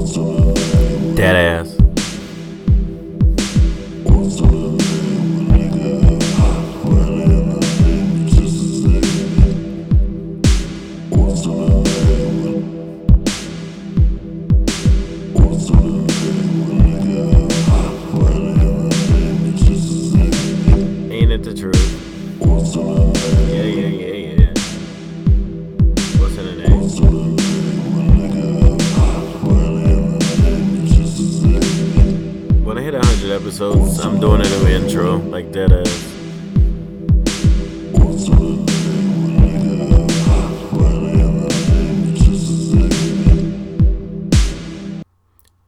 Dead ass. Ain't it the truth? Yeah, yeah, yeah, yeah. Episodes, I'm doing a new intro, like dead ass.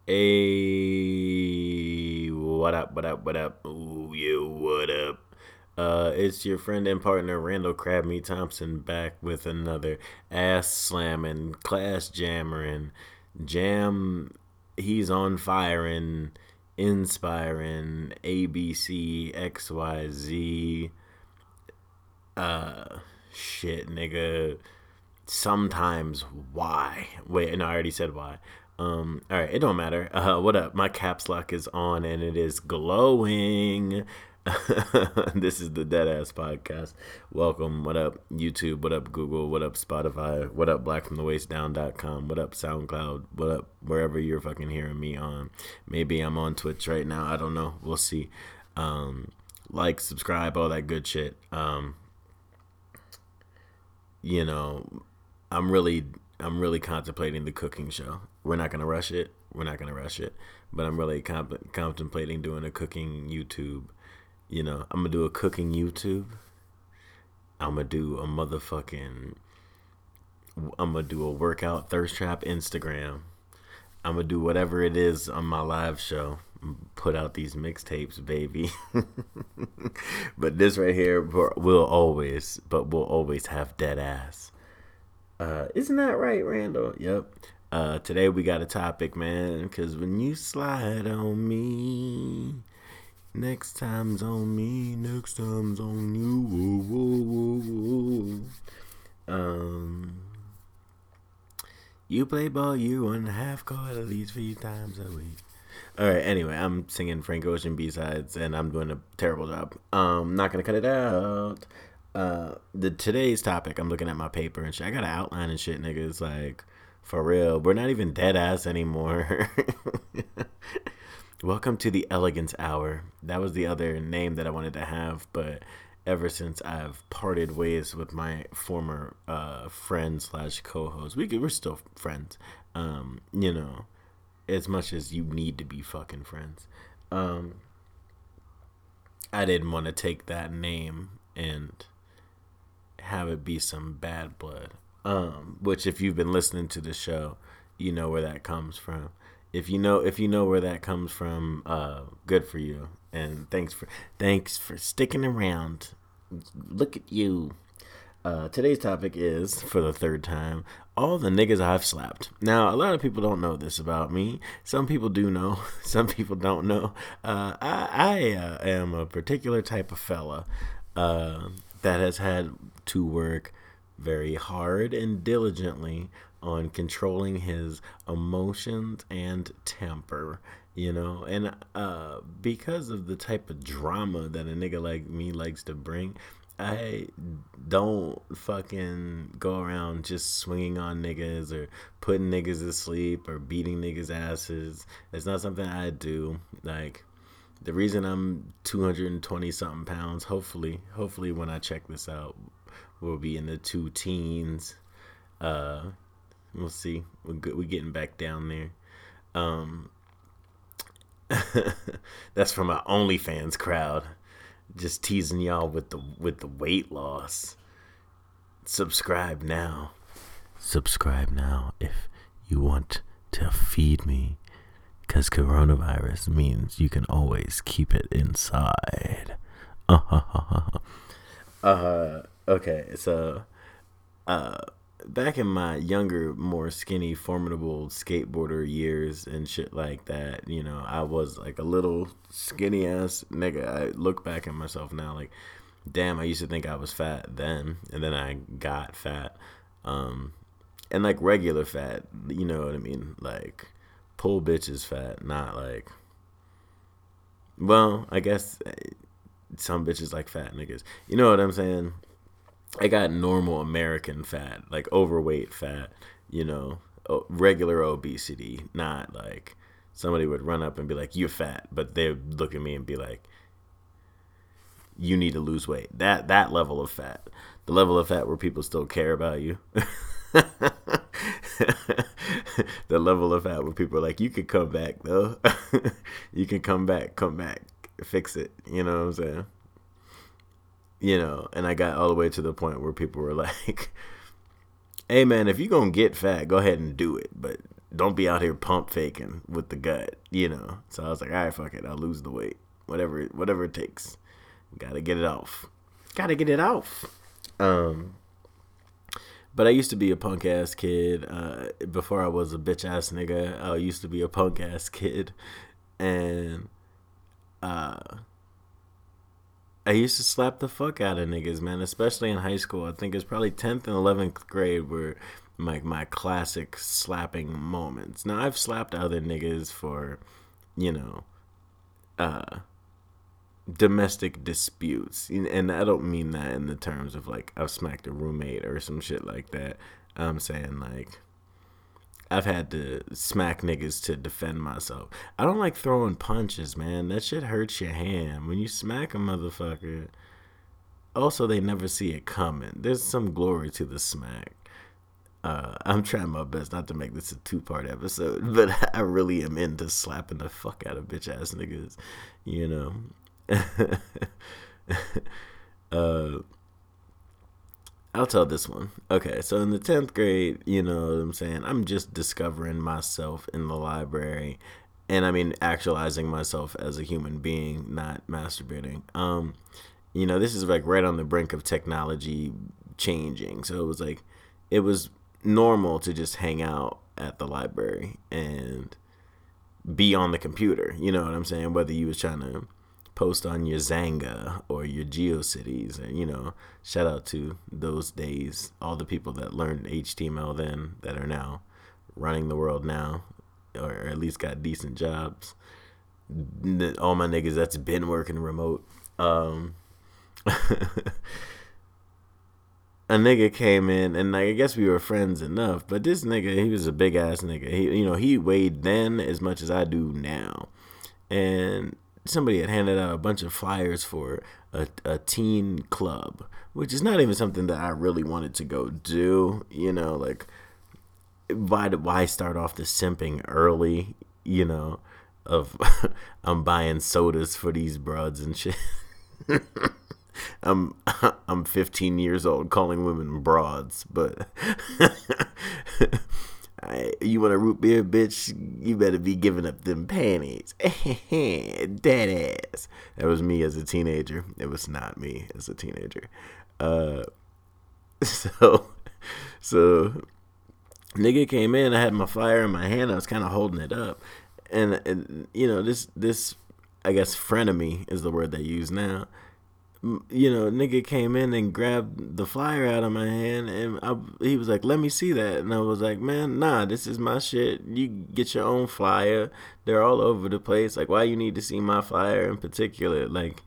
Hey, what up, what up, what up? Ooh, you, what up? Uh, it's your friend and partner Randall Crabmeat Thompson back with another ass slamming, class jammering, jam. He's on fire and inspiring ABC XYZ. Uh, shit, nigga. Sometimes why? Wait, no, I already said why. Um, all right, it don't matter. Uh, what up? My caps lock is on and it is glowing. this is the Deadass Podcast. Welcome. What up, YouTube? What up, Google? What up, Spotify? What up, blackfromthewaistdown.com? What up, SoundCloud? What up, wherever you're fucking hearing me on? Maybe I'm on Twitch right now. I don't know. We'll see. Um, like, subscribe, all that good shit. Um, you know, I'm really I'm really contemplating the cooking show. We're not gonna rush it. We're not gonna rush it. But I'm really comp- contemplating doing a cooking YouTube. You know, I'm gonna do a cooking YouTube. I'm gonna do a motherfucking. I'm gonna do a workout thirst trap Instagram. I'm gonna do whatever it is on my live show. Put out these mixtapes, baby. but this right here will always, but we'll always have dead ass. Uh, isn't that right, Randall? Yep. Uh, today we got a topic, man, because when you slide on me, next time's on me, next time's on you. Whoa, whoa, whoa, um, you play ball, you on half court at least three times a week. All right. Anyway, I'm singing Frank Ocean B sides, and I'm doing a terrible job. Um, not gonna cut it out. Uh, the today's topic. I'm looking at my paper and shit. I got an outline and shit, niggas. Like, for real, we're not even dead ass anymore. Welcome to the Elegance Hour. That was the other name that I wanted to have, but ever since I've parted ways with my former uh, friend slash co-host, we we're still friends. Um, you know, as much as you need to be fucking friends. Um, I didn't want to take that name and have it be some bad blood. Um, which if you've been listening to the show, you know where that comes from. If you know if you know where that comes from, uh, good for you. And thanks for thanks for sticking around. Look at you. Uh, today's topic is, for the third time, all the niggas I've slapped. Now, a lot of people don't know this about me. Some people do know. Some people don't know. Uh, I, I uh, am a particular type of fella uh, that has had to work very hard and diligently on controlling his emotions and temper you know and uh because of the type of drama that a nigga like me likes to bring I don't fucking go around just swinging on niggas or putting niggas to sleep or beating niggas asses. It's not something I do. Like the reason I'm 220 something pounds, hopefully, hopefully when I check this out, we'll be in the two teens. Uh, we'll see. We're good. We're getting back down there. Um, that's from my OnlyFans crowd. Just teasing y'all with the with the weight loss. Subscribe now. Subscribe now if you want to feed me. Because coronavirus means you can always keep it inside. Uh uh, okay, so uh, back in my younger, more skinny, formidable skateboarder years and shit like that, you know, I was like a little skinny ass nigga. I look back at myself now, like, damn, I used to think I was fat then, and then I got fat. Um, and like regular fat, you know what I mean? Like, pull bitches fat, not like. Well, I guess eh, some bitches like fat niggas. You know what I'm saying? I got normal American fat, like overweight fat, you know, regular obesity, not like somebody would run up and be like, "You're fat," but they would look at me and be like, "You need to lose weight." That that level of fat, the level of fat where people still care about you. the level of fat where people are like, "You can come back though. you can come back, come back, fix it." You know what I'm saying? You know, and I got all the way to the point where people were like, "Hey man, if you're gonna get fat, go ahead and do it, but don't be out here pump faking with the gut," you know. So I was like, "All right, fuck it, I'll lose the weight, whatever, whatever it takes. Got to get it off. Got to get it off." Um, but I used to be a punk ass kid. Uh, before I was a bitch ass nigga, I used to be a punk ass kid, and uh I used to slap the fuck out of niggas, man, especially in high school. I think it's probably 10th and 11th grade were my, my classic slapping moments. Now, I've slapped other niggas for, you know, uh, domestic disputes. And I don't mean that in the terms of like I've smacked a roommate or some shit like that. I'm saying like I've had to smack niggas to defend myself. I don't like throwing punches, man. That shit hurts your hand. When you smack a motherfucker, also they never see it coming. There's some glory to the smack. Uh, I'm trying my best not to make this a two part episode, but I really am into slapping the fuck out of bitch ass niggas, you know. uh, I'll tell this one. Okay, so in the 10th grade, you know what I'm saying? I'm just discovering myself in the library and I mean actualizing myself as a human being, not masturbating. Um, you know, this is like right on the brink of technology changing. So it was like it was normal to just hang out at the library and be on the computer. You know what I'm saying? Whether you was trying to post on your Xanga or your GeoCities. And, you know, shout out to those days, all the people that learned HTML then that are now running the world now, or at least got decent jobs. All my niggas that's been working remote. Um, a nigga came in and like, I guess we were friends enough, but this nigga, he was a big ass nigga. He, you know, he weighed then as much as I do now. And somebody had handed out a bunch of flyers for a, a teen club, which is not even something that I really wanted to go do. You know, like why why start off the simping early? You know, of I'm buying sodas for these broads and shit. I'm I'm 15 years old calling women broads, but You want a root beer, bitch? You better be giving up them panties. Dead ass. That was me as a teenager. It was not me as a teenager. Uh, so, so, nigga came in. I had my flyer in my hand. I was kind of holding it up, and and you know this this I guess frenemy is the word they use now you know, nigga came in and grabbed the flyer out of my hand, and I, he was like, "Let me see that," and I was like, "Man, nah, this is my shit. You get your own flyer. They're all over the place. Like, why you need to see my flyer in particular? Like,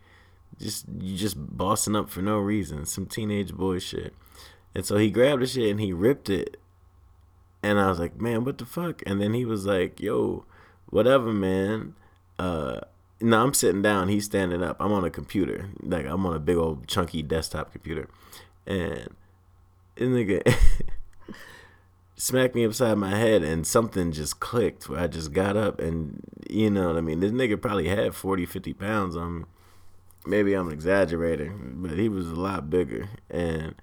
just you just bossing up for no reason, some teenage boy shit." And so he grabbed the shit and he ripped it, and I was like, "Man, what the fuck?" And then he was like, "Yo, whatever, man." Uh, no, I'm sitting down. He's standing up. I'm on a computer. Like I'm on a big old chunky desktop computer, and this nigga smacked me upside my head, and something just clicked. Where I just got up, and you know what I mean. This nigga probably had 40, 50 pounds on me. Maybe I'm exaggerating, but he was a lot bigger, and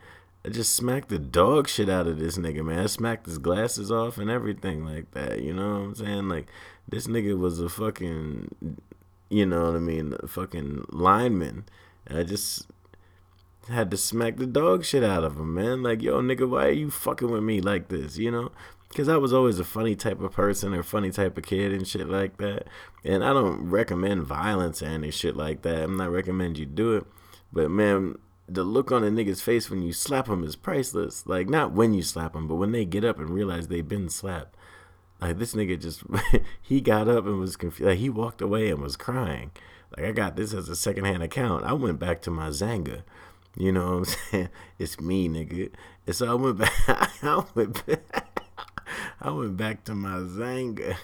I just smacked the dog shit out of this nigga, man. I smacked his glasses off and everything like that. You know what I'm saying? Like this nigga was a fucking you know what I mean, fucking lineman. I just had to smack the dog shit out of him, man. Like, yo, nigga, why are you fucking with me like this, you know? Because I was always a funny type of person or funny type of kid and shit like that. And I don't recommend violence or any shit like that. I'm not recommend you do it. But, man, the look on a nigga's face when you slap him is priceless. Like, not when you slap him, but when they get up and realize they've been slapped. Like this nigga just he got up and was confused. Like he walked away and was crying. Like I got this as a secondhand account. I went back to my Xanga. You know what I'm saying? It's me, nigga. And so I went back. I went back. I went back to my Xanga.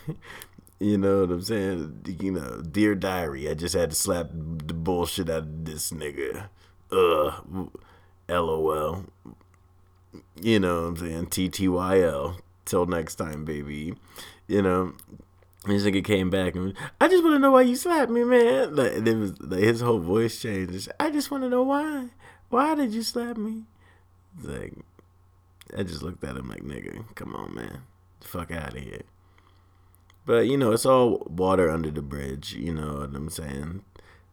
You know what I'm saying? You know, dear diary. I just had to slap the bullshit out of this nigga. Ugh. LOL. You know what I'm saying? TTYL. Till next time, baby. You know, this nigga came back and I just want to know why you slapped me, man. Like was like his whole voice changed. I just want to know why. Why did you slap me? Like I just looked at him like, nigga, come on, man, fuck out of here. But you know, it's all water under the bridge. You know what I'm saying?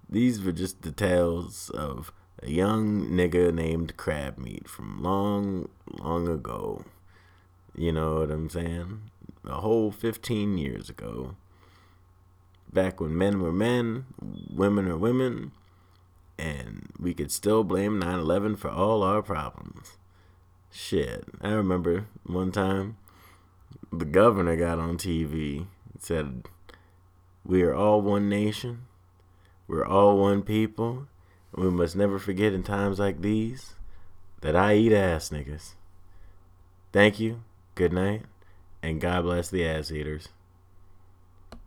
These were just the tales of a young nigga named Crabmeat from long, long ago. You know what I'm saying? A whole 15 years ago. Back when men were men, women are women, and we could still blame 9 11 for all our problems. Shit. I remember one time the governor got on TV and said, We are all one nation, we're all one people, and we must never forget in times like these that I eat ass niggas. Thank you, good night, and God bless the ass eaters.